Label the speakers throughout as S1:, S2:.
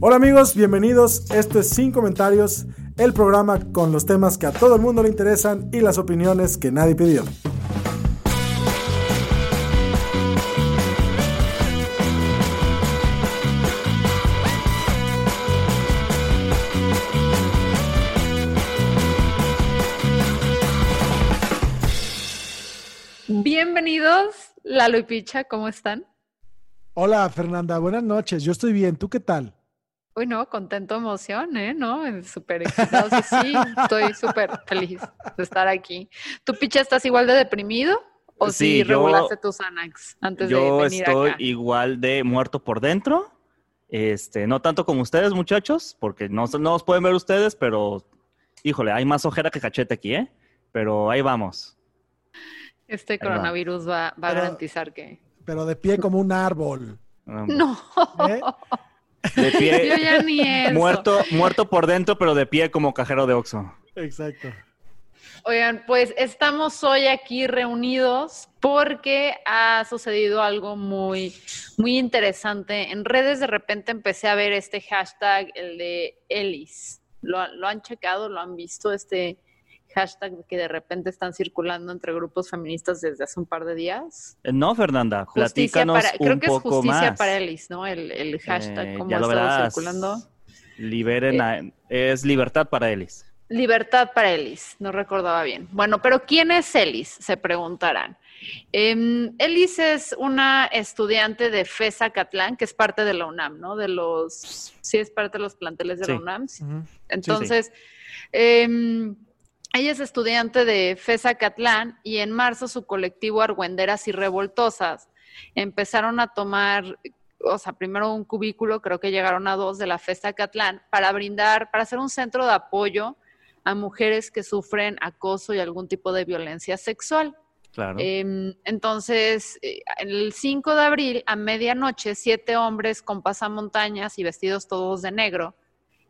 S1: Hola amigos, bienvenidos. Esto es Sin Comentarios, el programa con los temas que a todo el mundo le interesan y las opiniones que nadie pidió.
S2: Bienvenidos, Lalo y Picha, ¿cómo están?
S1: Hola Fernanda, buenas noches. Yo estoy bien. ¿Tú qué tal?
S2: Uy, no, contento, emoción, ¿eh? ¿No? Súper excitado. Sí, sí, estoy súper feliz de estar aquí. ¿Tú, Picha, estás igual de deprimido? ¿O
S3: Sí,
S2: si
S3: yo-
S2: regulaste tus Xanax antes de
S3: Yo
S2: venir
S3: estoy
S2: acá?
S3: igual de muerto por dentro. Este, no tanto como ustedes, muchachos, porque no, no os pueden ver ustedes, pero híjole, hay más ojera que cachete aquí, ¿eh? Pero ahí vamos.
S2: Este
S3: va.
S2: coronavirus va, va a
S1: Pero-
S2: garantizar que...
S1: Pero de pie como un árbol.
S2: No,
S1: ¿eh?
S3: De
S2: yo
S3: pie,
S2: ya ni eso.
S3: muerto, muerto por dentro, pero de pie como cajero de Oxxo.
S1: Exacto.
S2: Oigan, pues estamos hoy aquí reunidos porque ha sucedido algo muy, muy interesante. En redes de repente empecé a ver este hashtag, el de Ellis. ¿Lo, lo han checado? ¿Lo han visto? Este hashtag que de repente están circulando entre grupos feministas desde hace un par de días.
S3: Eh, No, Fernanda,
S2: Justicia
S3: platícanos
S2: para, creo
S3: un
S2: que es
S3: poco
S2: justicia
S3: más.
S2: para Ellis, ¿no? El, el hashtag,
S3: Eh,
S2: como
S3: ya
S2: ha estado circulando.
S3: Liberen a- es libertad para Elis.
S2: Libertad para Ellis, no recordaba bien. Bueno, pero ¿quién es Ellis? Se preguntarán. Em, Ellis es una estudiante de FESA Catlán, que es parte de la UNAM, ¿no? De los, sí es parte de los planteles de
S3: Sí.
S2: la UNAM. sí. Entonces, em, ella es estudiante de FESA Catlán y en marzo su colectivo Argüenderas y Revoltosas empezaron a tomar, o sea, primero un cubículo, creo que llegaron a dos de la FESA Catlán, para brindar, para hacer un centro de apoyo a mujeres que sufren acoso y algún tipo de violencia sexual.
S3: Claro.
S2: Em, entonces, eh, el 5 de abril, a medianoche, siete hombres con pasamontañas y vestidos todos de negro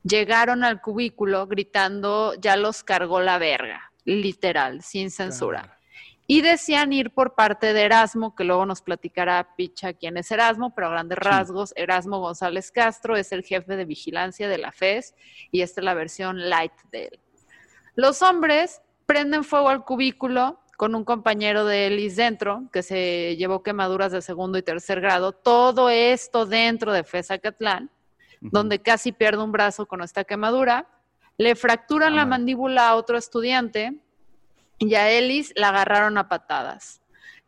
S2: llegaron al cubículo gritando, ya los cargó la verga, literal, sin censura. Y decían ir por parte de Erasmo, que luego nos platicará Picha quién es Erasmo, pero a grandes rasgos, Erasmo González Castro es el jefe de vigilancia de la FES y esta es la versión light de él. Los hombres prenden fuego al cubículo con un compañero de Ellis dentro, que se llevó quemaduras de segundo y tercer grado. Todo esto dentro de FES Acatlán. Donde casi pierde un brazo con esta quemadura. Le fracturan la
S3: Ah,
S2: mandíbula a otro estudiante y a Ellis la agarraron a patadas.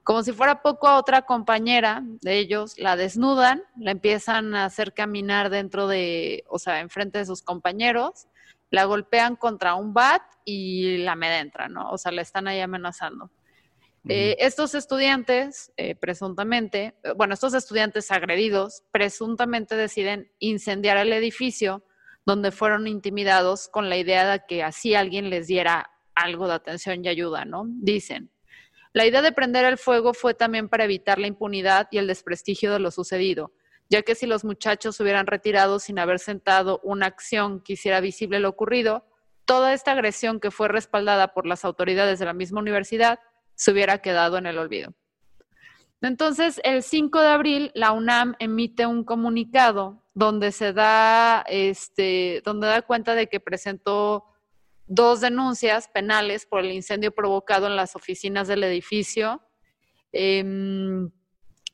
S2: Como si fuera poco a otra compañera de ellos, la desnudan, la empiezan a hacer caminar dentro de, o sea, enfrente de sus compañeros, la golpean contra un bat y la amedrentan, ¿no? O sea, la están ahí amenazando. Eh, estos estudiantes, eh, presuntamente, eh, bueno, estos estudiantes agredidos, presuntamente deciden incendiar el edificio donde fueron intimidados con la idea de que así alguien les diera algo de atención y ayuda, ¿no? Dicen. La idea de prender el fuego fue también para evitar la impunidad y el desprestigio de lo sucedido, ya que si los muchachos se hubieran retirado sin haber sentado una acción que hiciera visible lo ocurrido, toda esta agresión que fue respaldada por las autoridades de la misma universidad se hubiera quedado en el olvido. Entonces, el 5 de abril, la UNAM emite un comunicado donde se da, este, donde da cuenta de que presentó dos denuncias penales por el incendio provocado en las oficinas del edificio. Em,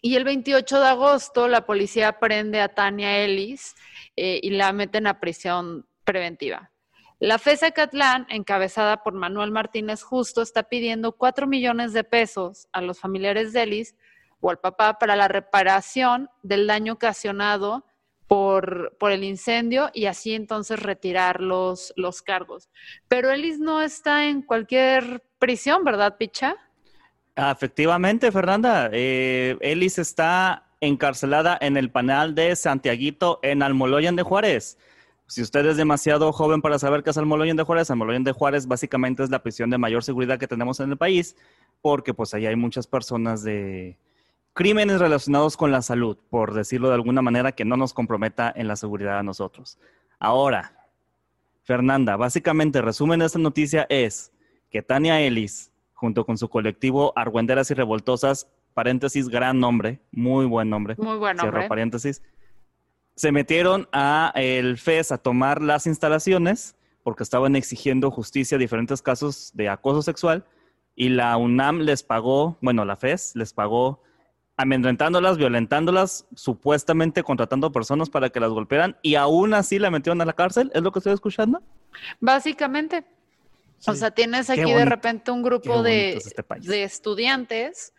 S2: y el 28 de agosto, la policía prende a Tania Ellis eh, y la meten a prisión preventiva. La FESA Catlán, encabezada por Manuel Martínez Justo, está pidiendo 4 millones de pesos a los familiares de Ellis o al papá para la reparación del daño ocasionado por, por el incendio y así entonces retirar los, los cargos. Pero Ellis no está en cualquier prisión, ¿verdad, Picha?
S3: Efectivamente, Fernanda. Eh, Elis está encarcelada en el panel de Santiaguito en Almoloyan de Juárez. Si usted es demasiado joven para saber qué es Almoloyan de Juárez, Almoloyan de Juárez básicamente es la prisión de mayor seguridad que tenemos en el país, porque pues ahí hay muchas personas de crímenes relacionados con la salud, por decirlo de alguna manera, que no nos comprometa en la seguridad a nosotros. Ahora, Fernanda, básicamente resumen de esta noticia es que Tania Ellis, junto con su colectivo Argüenderas y Revoltosas, paréntesis, gran nombre, muy buen nombre.
S2: Muy buen
S3: Cierro
S2: nombre.
S3: paréntesis. Se metieron a el FES a tomar las instalaciones porque estaban exigiendo justicia a diferentes casos de acoso sexual y la UNAM les pagó, bueno, la FES les pagó amedrentándolas, violentándolas, supuestamente contratando personas para que las golpearan y aún así la metieron a la cárcel, ¿es lo que estoy escuchando?
S2: Básicamente. O sea, tienes aquí de repente un grupo de,
S3: es este
S2: de estudiantes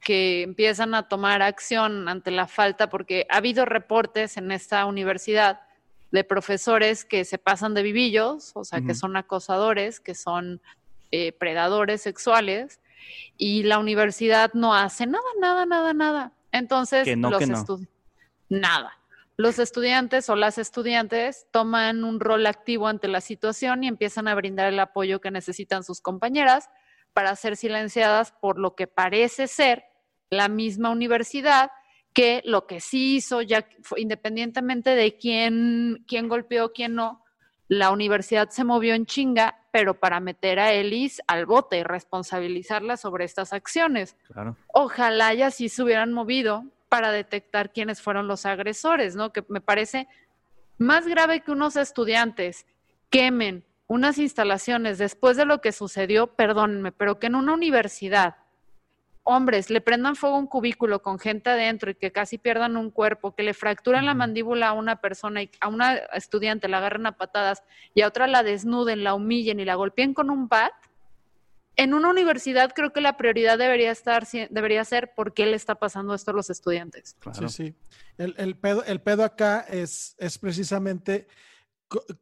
S2: que empiezan a tomar acción ante la falta, porque ha habido reportes en esta universidad de profesores que se pasan de vivillos, o sea, que son acosadores, que son eh, predadores sexuales, y la universidad no hace nada, nada, nada, nada. Entonces,
S3: Que no,
S2: los
S3: que no.
S2: estu- nada. Los estudiantes o las estudiantes toman un rol activo ante la situación y empiezan a brindar el apoyo que necesitan sus compañeras para ser silenciadas por lo que parece ser la misma universidad que lo que sí hizo, ya independientemente de quién, quién golpeó, quién no, la universidad se movió en chinga, pero para meter a Elis al bote y responsabilizarla sobre estas acciones
S3: Claro.
S2: ojalá ya sí se hubieran movido para detectar quiénes fueron los agresores, ¿no? Que me parece más grave que unos estudiantes quemen unas instalaciones después de lo que sucedió, perdónenme, pero que en una universidad hombres le prendan fuego a un cubículo con gente adentro y que casi pierdan un cuerpo, que le fracturan la mandíbula a una persona y a una estudiante la agarren a patadas y a otra la desnuden, la humillen y la golpeen con un bat, en una universidad creo que la prioridad debería estar debería ser por qué le está pasando esto a los estudiantes.
S3: Claro.
S1: Sí, sí. El, el pedo, el pedo acá es, es precisamente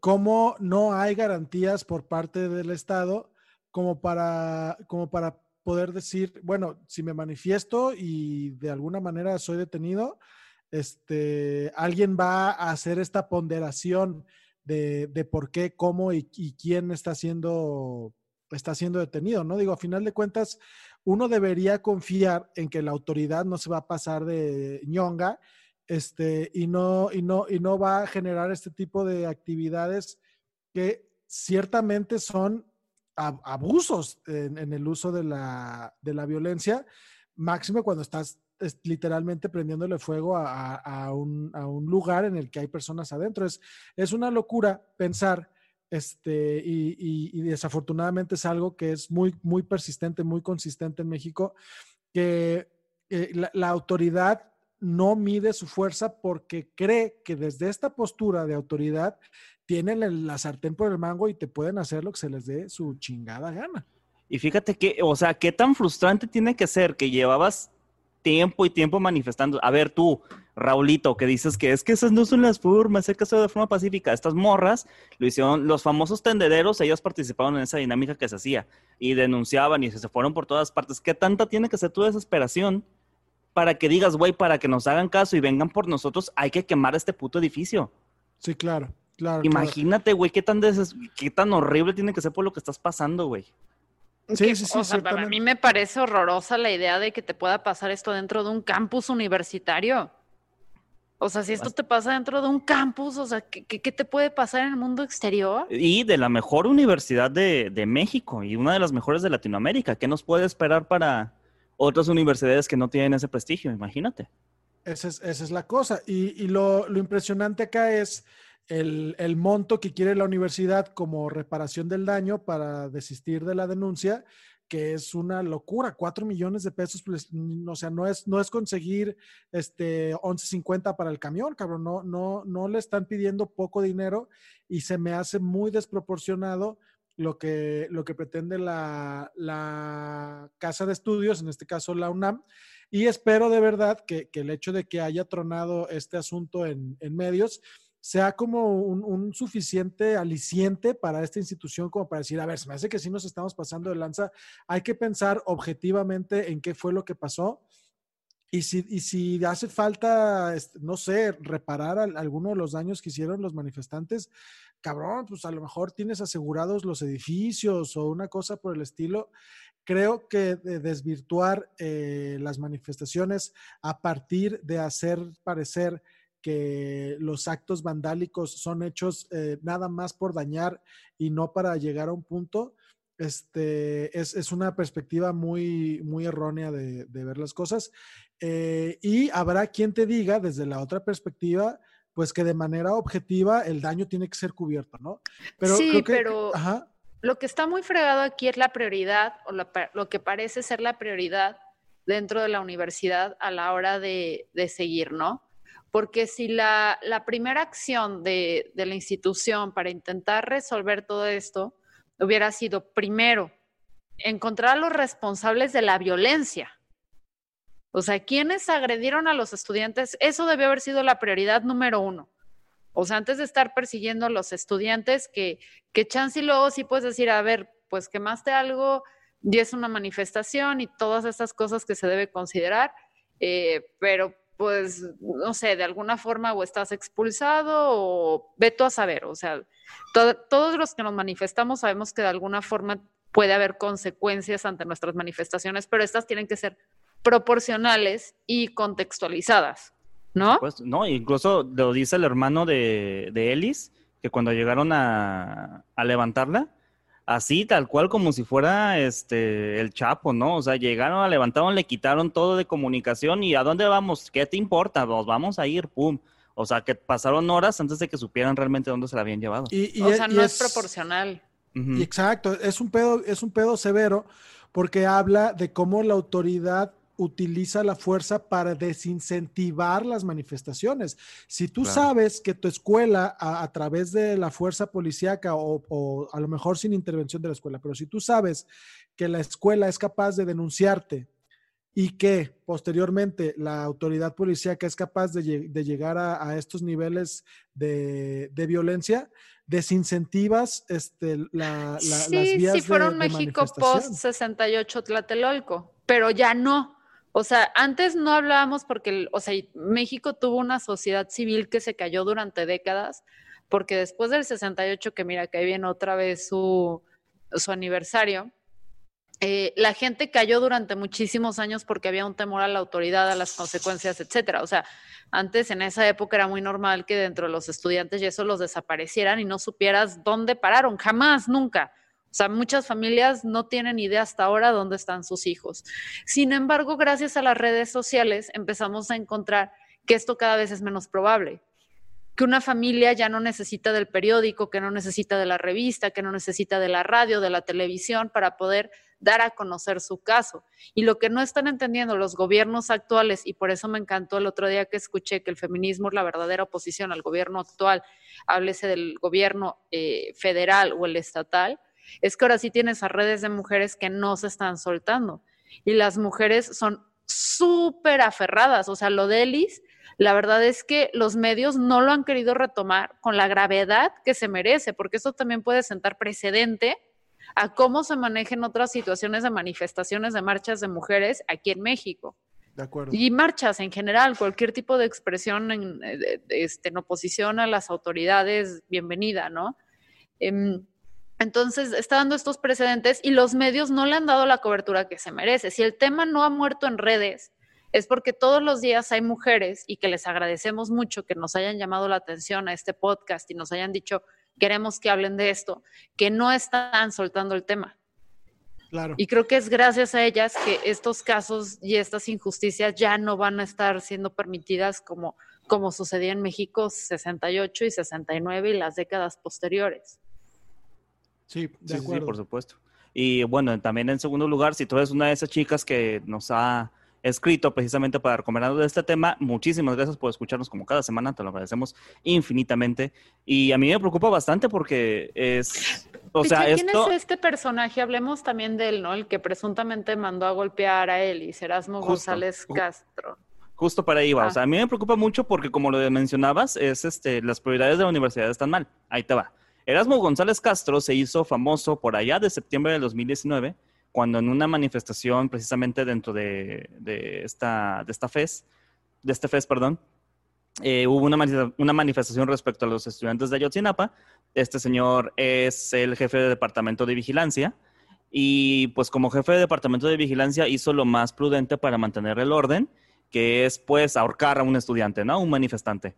S1: cómo no hay garantías por parte del Estado como para, como para poder decir, bueno, si me manifiesto y de alguna manera soy detenido, este, alguien va a hacer esta ponderación de, de por qué, cómo y, quién está siendo, está siendo detenido, ¿no? Digo, a final de cuentas, uno debería confiar en que la autoridad no se va a pasar de ñonga este, y, no, y, no, y no va a generar este tipo de actividades que ciertamente son ab- abusos en, el uso de la, de la violencia, máximo cuando estás es, literalmente prendiéndole fuego a, a- un, a un lugar en el que hay personas adentro. Es, es una locura pensar, este, y, y- desafortunadamente es algo que es muy, muy persistente, muy consistente en México, que eh, la autoridad no mide su fuerza porque cree que desde esta postura de autoridad tienen la sartén por el mango y te pueden hacer lo que se les dé su chingada gana.
S3: Y fíjate que, o sea, qué tan frustrante tiene que ser que llevabas tiempo y tiempo manifestando. A ver, tú, Raulito, que dices que es que esas no son las formas, hay que hacerlo de forma pacífica. Estas morras lo hicieron, los famosos tendederos, ellos participaron en esa dinámica que se hacía y denunciaban y se fueron por todas partes. ¿Qué tanta tiene que ser tu desesperación para que digas, güey, para que nos hagan caso y vengan por nosotros, hay que quemar este puto edificio?
S1: Sí, claro, claro.
S3: Imagínate, güey, qué tan, qué tan horrible tiene que ser por lo que estás pasando, güey.
S1: Sí,
S2: Que,
S1: sí, sí,
S2: o sea, para mí me parece horrorosa la idea de que te pueda pasar esto dentro de un campus universitario. O sea, si esto te pasa dentro de un campus, o sea, ¿qué, qué- qué te puede pasar en el mundo exterior?
S3: Y de la mejor universidad de, de México y una de las mejores de Latinoamérica. ¿Qué nos puede esperar para otras universidades que no tienen ese prestigio? Imagínate.
S1: Esa es, esa es la cosa. Y, y lo, lo impresionante acá es el, el monto que quiere la universidad como reparación del daño para desistir de la denuncia, que es una locura, cuatro millones de pesos, pues, o sea, no es, no es conseguir este 11.50 para el camión, cabrón, no, no, no le están pidiendo poco dinero y se me hace muy desproporcionado lo que, lo que pretende la, la casa de estudios, en este caso la UNAM, y espero de verdad que, que el hecho de que haya tronado este asunto en, en medios sea como un, un, suficiente aliciente para esta institución como para decir, a ver, se me hace que si nos estamos pasando de lanza, hay que pensar objetivamente en qué fue lo que pasó. Y si, y si hace falta, este, no sé, reparar alguno de los daños que hicieron los manifestantes, cabrón, pues a lo mejor tienes asegurados los edificios o una cosa por el estilo. Creo que de desvirtuar eh, las manifestaciones a partir de hacer parecer que los actos vandálicos son hechos eh, nada más por dañar y no para llegar a un punto, este, es, una perspectiva muy, muy errónea de, ver las cosas. Eh, y habrá quien te diga desde la otra perspectiva, pues que de manera objetiva el daño tiene que ser cubierto, ¿no?
S2: Pero sí, pero lo que está muy fregado aquí es la prioridad o lo que parece ser la prioridad dentro de la universidad a la hora de, seguir, ¿no? Porque si la, primera acción de, de la institución para intentar resolver todo esto hubiera sido primero encontrar a los responsables de la violencia, o sea, quienes agredieron a los estudiantes, eso debió haber sido la prioridad número uno. O sea, antes de estar persiguiendo a los estudiantes, que, que chance y luego sí puedes decir, a ver, pues quemaste algo y es una manifestación y todas estas cosas que se debe considerar, eh, pero pues, no sé, de alguna forma o estás expulsado o veto a saber. O sea, todos los que nos manifestamos sabemos que de alguna forma puede haber consecuencias ante nuestras manifestaciones, pero estas tienen que ser proporcionales y contextualizadas, ¿no?
S3: Pues, no, incluso lo dice el hermano de, de Ellis, que cuando llegaron a, a, levantarla, así tal cual como si fuera este el Chapo, ¿no? O sea, llegaron, a levantaron, le quitaron todo de comunicación y ¿a dónde vamos? ¿Qué te importa? Nos vamos a ir, pum. O sea, que pasaron horas antes de que supieran realmente dónde se la habían llevado.
S2: Y, o sea, no es, proporcional.
S1: Exacto, es un pedo, es un pedo severo porque habla de cómo la autoridad utiliza la fuerza para desincentivar las manifestaciones. Si tú sabes que tu escuela, a, través de la fuerza policíaca o, a lo mejor sin intervención de la escuela, pero si tú sabes que la escuela es capaz de denunciarte y que posteriormente la autoridad policíaca es capaz de, llegar a, estos niveles de, violencia, desincentivas este, la, las vías
S2: si fuera un México post 68 Tlatelolco, pero ya no. O sea, antes no hablábamos porque, o sea, México tuvo una sociedad civil que se cayó durante décadas, porque después del 68, que mira, que ahí viene otra vez su, su aniversario, eh, la gente cayó durante muchísimos años porque había un temor a la autoridad, a las consecuencias, etcétera. O sea, antes en esa época era muy normal que dentro de los estudiantes y eso los desaparecieran y no supieras dónde pararon, jamás, nunca. O sea, muchas familias no tienen idea hasta ahora dónde están sus hijos. Sin embargo, gracias a las redes sociales empezamos a encontrar que esto cada vez es menos probable que una familia ya no necesita del periódico, que no necesita de la revista, que no necesita de la radio, de la televisión para poder dar a conocer su caso. Y lo que no están entendiendo los gobiernos actuales, y por eso me encantó el otro día que escuché que el feminismo es la verdadera oposición al gobierno actual, háblese del gobierno eh, federal o el estatal, es que ahora sí tienes a redes de mujeres que no se están soltando y las mujeres son súper aferradas. O sea, lo de Elis, la verdad es que los medios no lo han querido retomar con la gravedad que se merece, porque eso también puede sentar precedente a cómo se manejan otras situaciones de manifestaciones de marchas de mujeres aquí en México.
S1: De acuerdo.
S2: Y marchas en general, cualquier tipo de expresión en, eh, este, en oposición a las autoridades, bienvenida, ¿no? Em, entonces, está dando estos precedentes y los medios no le han dado la cobertura que se merece. Si el tema no ha muerto en redes, es porque todos los días hay mujeres y que les agradecemos mucho que nos hayan llamado la atención a este podcast y nos hayan dicho, queremos que hablen de esto, que no están soltando el tema.
S1: Claro.
S2: Y creo que es gracias a ellas que estos casos y estas injusticias ya no van a estar siendo permitidas como, como sucedía en México 68 y 69 y las décadas posteriores.
S1: Sí, de acuerdo.
S3: Sí, por supuesto. Y bueno, también en segundo lugar, si tú eres una de esas chicas que nos ha escrito precisamente para recomendarnos de este tema, muchísimas gracias por escucharnos como cada semana, te lo agradecemos infinitamente. Y a mí me preocupa bastante porque es... O sea,
S2: ¿Quién es este personaje? Hablemos también de él, ¿no? El que presuntamente mandó a golpear a él y Erasmo González Castro.
S3: Justo para ahí va.
S2: Ah.
S3: O sea, a mí me preocupa mucho porque, como lo mencionabas, es este, las prioridades de la universidad están mal. Ahí te va. Erasmo González Castro se hizo famoso por allá de septiembre de 2019, cuando en una manifestación, precisamente dentro de, esta, de esta FES, de este FES, perdón, eh, hubo una, una manifestación respecto a los estudiantes de Ayotzinapa. Este señor es el jefe de departamento de vigilancia y pues como jefe de departamento de vigilancia hizo lo más prudente para mantener el orden, que es pues ahorcar a un estudiante, ¿no? Un manifestante.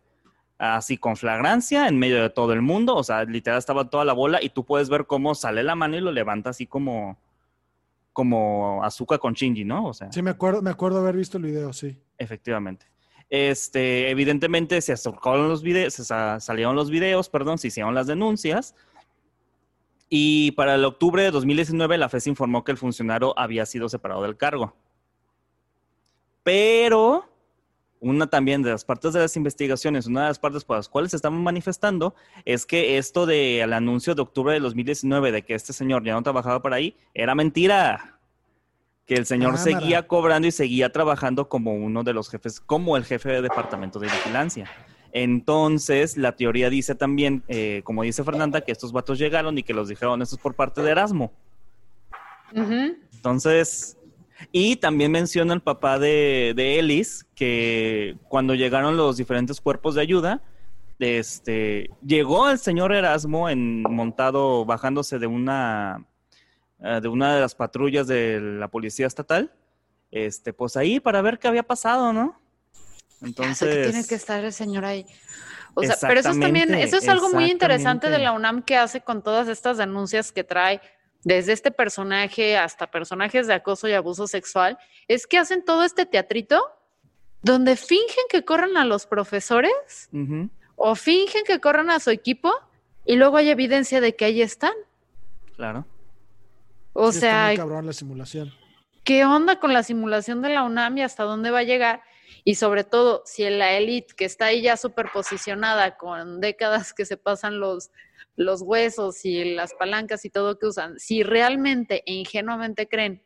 S3: Así con flagrancia en medio de todo el mundo, o sea, literal estaba toda la bola y tú puedes ver cómo sale la mano y lo levanta así como como azúcar con Shinji, ¿no? O sea,
S1: Sí, me acuerdo, me acuerdo haber visto el video, sí.
S3: Efectivamente. Este, evidentemente se acercaron los videos, se sa- salieron los videos, perdón, se hicieron las denuncias. Y para el octubre de 2019 la FES informó que el funcionario había sido separado del cargo. Pero una también de las partes de las investigaciones, una de las partes por las cuales se estaban manifestando es que esto del anuncio de octubre de 2019 de que este señor ya no trabajaba para ahí era mentira. Que el señor
S1: Cámara.
S3: seguía cobrando y seguía trabajando como uno de los jefes, como el jefe de departamento de vigilancia. Entonces, la teoría dice también, eh, como dice Fernanda, que estos vatos llegaron y que los dijeron, esto es por parte de Erasmo. Entonces, y también menciona el papá de, de Ellis que cuando llegaron los diferentes cuerpos de ayuda, este, llegó el señor Erasmo en montado, bajándose de una, eh, de una de las patrullas de la policía estatal, este, pues ahí para ver qué había pasado, ¿no?
S2: Entonces, que tiene que estar el señor ahí. O sea, pero eso es también, eso es algo muy interesante de la UNAM que hace con todas estas denuncias que trae, desde este personaje hasta personajes de acoso y abuso sexual, es que hacen todo este teatrito donde fingen que corren a los profesores o fingen que corren a su equipo y luego hay evidencia de que ahí están.
S3: claro.
S2: O
S1: Sí, está
S2: sea,
S1: muy cabrón la simulación.
S2: ¿qué onda con la simulación de la UNAM y hasta dónde va a llegar? Y sobre todo, si en la élite que está ahí ya superposicionada con décadas que se pasan los, los huesos y las palancas y todo que usan, si realmente e ingenuamente creen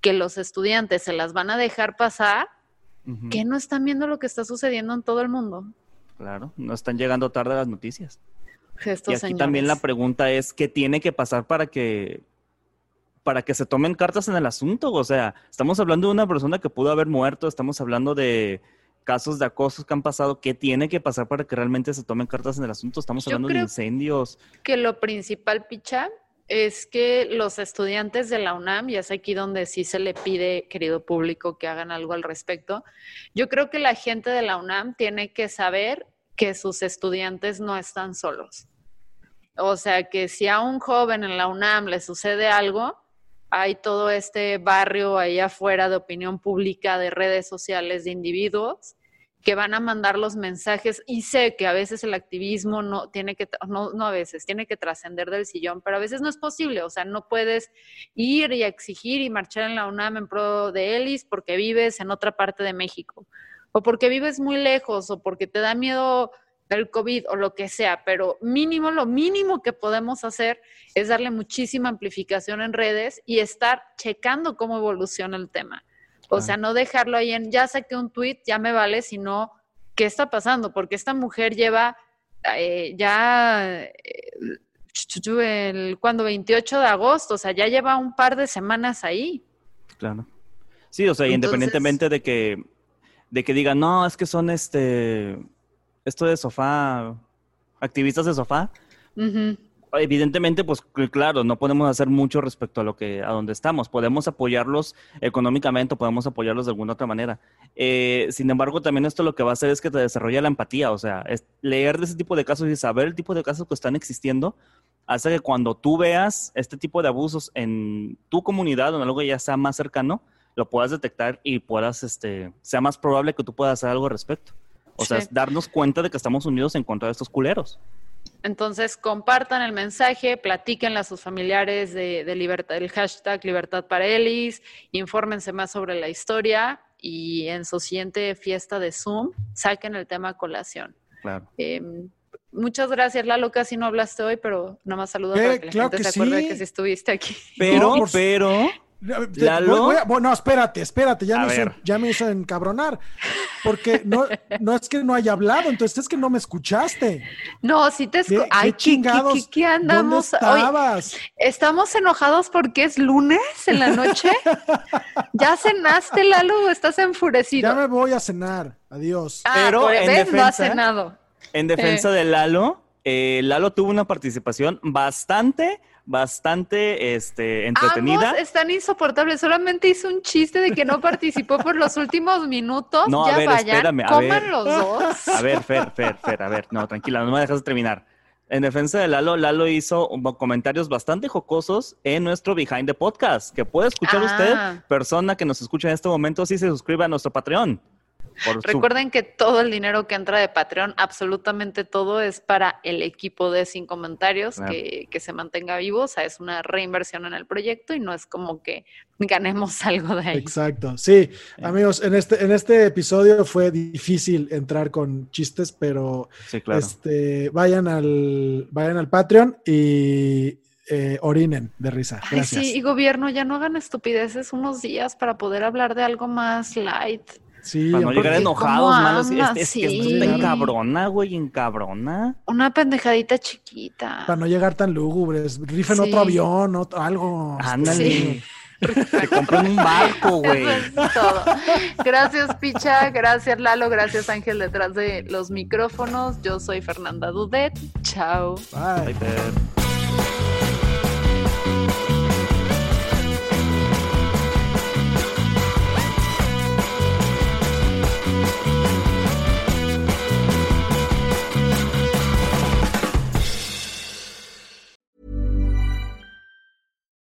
S2: que los estudiantes se las van a dejar pasar,
S3: Ujú,
S2: ¿qué no están viendo lo que está sucediendo en todo el mundo?
S3: Claro, no están llegando tarde las noticias.
S2: Estos
S3: y aquí también la pregunta es qué tiene que pasar para que para que se tomen cartas en el asunto. O sea, estamos hablando de una persona que pudo haber muerto, estamos hablando de casos de acosos que han pasado. ¿Qué tiene que pasar para que realmente se tomen cartas en el asunto? Estamos hablando de incendios.
S2: que lo principal, Picha, es que los estudiantes de la UNAM, y es aquí donde sí se le pide, querido público, que hagan algo al respecto, yo creo que la gente de la UNAM tiene que saber que sus estudiantes no están solos. O sea, que si a un joven en la UNAM le sucede algo, hay todo este barrio ahí afuera de opinión pública, de redes sociales, de individuos que van a mandar los mensajes. Y sé que a veces el activismo no tiene que, no, no a veces, tiene que trascender del sillón, pero a veces no es posible, o sea, no puedes ir y exigir y marchar en la UNAM en pro de Ellis porque vives en otra parte de México, o porque vives muy lejos, o porque te da miedo el COVID o lo que sea, pero mínimo, lo mínimo que podemos hacer es darle muchísima amplificación en redes y estar checando cómo evoluciona el tema. O sea, no dejarlo ahí en, ya saqué un tweet, ya me vale, sino, ¿qué está pasando? Porque esta mujer lleva eh, ya, eh, el, cuando 28 de agosto, o sea, ya lleva un par de semanas ahí.
S3: Claro. Sí, o sea,
S2: Entonces-
S3: independientemente de que, de que digan, no, es que son este, esto de sofá, activistas de sofá. Evidentemente, pues cl- claro, no podemos hacer mucho respecto a lo que a donde estamos. Podemos apoyarlos económicamente, o podemos apoyarlos de alguna otra manera. Eh, sin embargo, también esto lo que va a hacer es que te desarrolla la empatía, o sea, es leer de ese tipo de casos y saber el tipo de casos que están existiendo hace que cuando tú veas este tipo de abusos en tu comunidad o en algo que ya sea más cercano, lo puedas detectar y puedas, este, sea más probable que tú puedas hacer algo al respecto. O sea,
S2: Sí.
S3: es darnos cuenta de que estamos unidos en contra de estos culeros.
S2: Entonces, compartan el mensaje, platíquenle a sus familiares de, de libertad, el hashtag Libertad para Elis, infórmense más sobre la historia y en su siguiente fiesta de Zoom saquen el tema a colación.
S3: Claro.
S2: Eh, muchas gracias, Lalo. Casi no hablaste hoy, pero nada más saludo
S1: Eh,
S2: para que la
S1: claro
S2: gente
S1: que
S2: se acuerde
S1: sí.
S2: que sí estuviste aquí.
S3: Pero,
S1: No,
S3: pero, Lalo.
S1: voy- voy a- bueno, espérate, espérate, ya
S3: A
S1: me, hizo, ya me hizo encabronar. Porque no, no es que no haya hablado, entonces es que no me escuchaste.
S2: No, sí te
S1: ¿Qué,
S2: escu- Ay,
S1: qué chingados?
S2: ¿qué, qué, qué andamos?
S1: ¿Dónde
S2: Oye,
S1: estabas?
S2: ¿Estamos enojados porque es lunes en la noche? ¿Ya cenaste, Lalo, o estás enfurecido?
S1: Ya me voy a cenar. Adiós.
S2: Ah,
S3: Pero en
S2: ¿ves? No ha
S3: defensa-
S2: cenado.
S3: En defensa de Lalo, eh, Lalo tuvo una participación bastante, bastante este, entretenida.
S2: Ambos están insoportables. Solamente hizo un chiste de que no participó por los últimos minutos.
S3: No, a
S2: ya
S3: ver,
S2: vayan,
S3: espérame, a
S2: coman
S3: ver.
S2: los dos.
S3: A ver, Fer, Fer, Fer, a ver, no, tranquila, no me dejas terminar. En defensa de Lalo, Lalo hizo comentarios bastante jocosos en nuestro Behind the Podcast, que puede escuchar
S2: Ah.
S3: usted, persona que nos escucha en este momento, si se suscribe a nuestro Patreon. Por su-
S2: Recuerden que todo el dinero que entra de Patreon, absolutamente todo, es para el equipo de Sin Comentarios
S3: Claro.
S2: que, que se mantenga vivo. O sea, es una reinversión en el proyecto y no es como que ganemos algo de ahí.
S1: Exacto. Sí, amigos, en este, en este episodio fue difícil entrar con chistes, pero
S3: Sí, claro.
S1: este, vayan al, vayan al Patreon y eh, orinen de risa.
S2: Ay,
S1: Gracias.
S2: sí, y gobierno, ya no hagan estupideces unos días para poder hablar de algo más light.
S1: Sí,
S3: Para no llegar enojados,
S2: ¿Cómo
S3: malos. Es, es que esto
S2: Sí.
S3: está encabrona, güey, encabrona.
S2: Una pendejadita chiquita.
S1: para no llegar tan lúgubres. Rifen
S2: Sí.
S1: otro avión, otro, algo.
S3: Ándale.
S2: Sí.
S3: Te compran un barco, güey.
S2: Eso es todo. Gracias, Picha. Gracias, Lalo. Gracias, Ángel, detrás de los micrófonos. Yo soy Fernanda Dudet. Chao.
S1: Bye.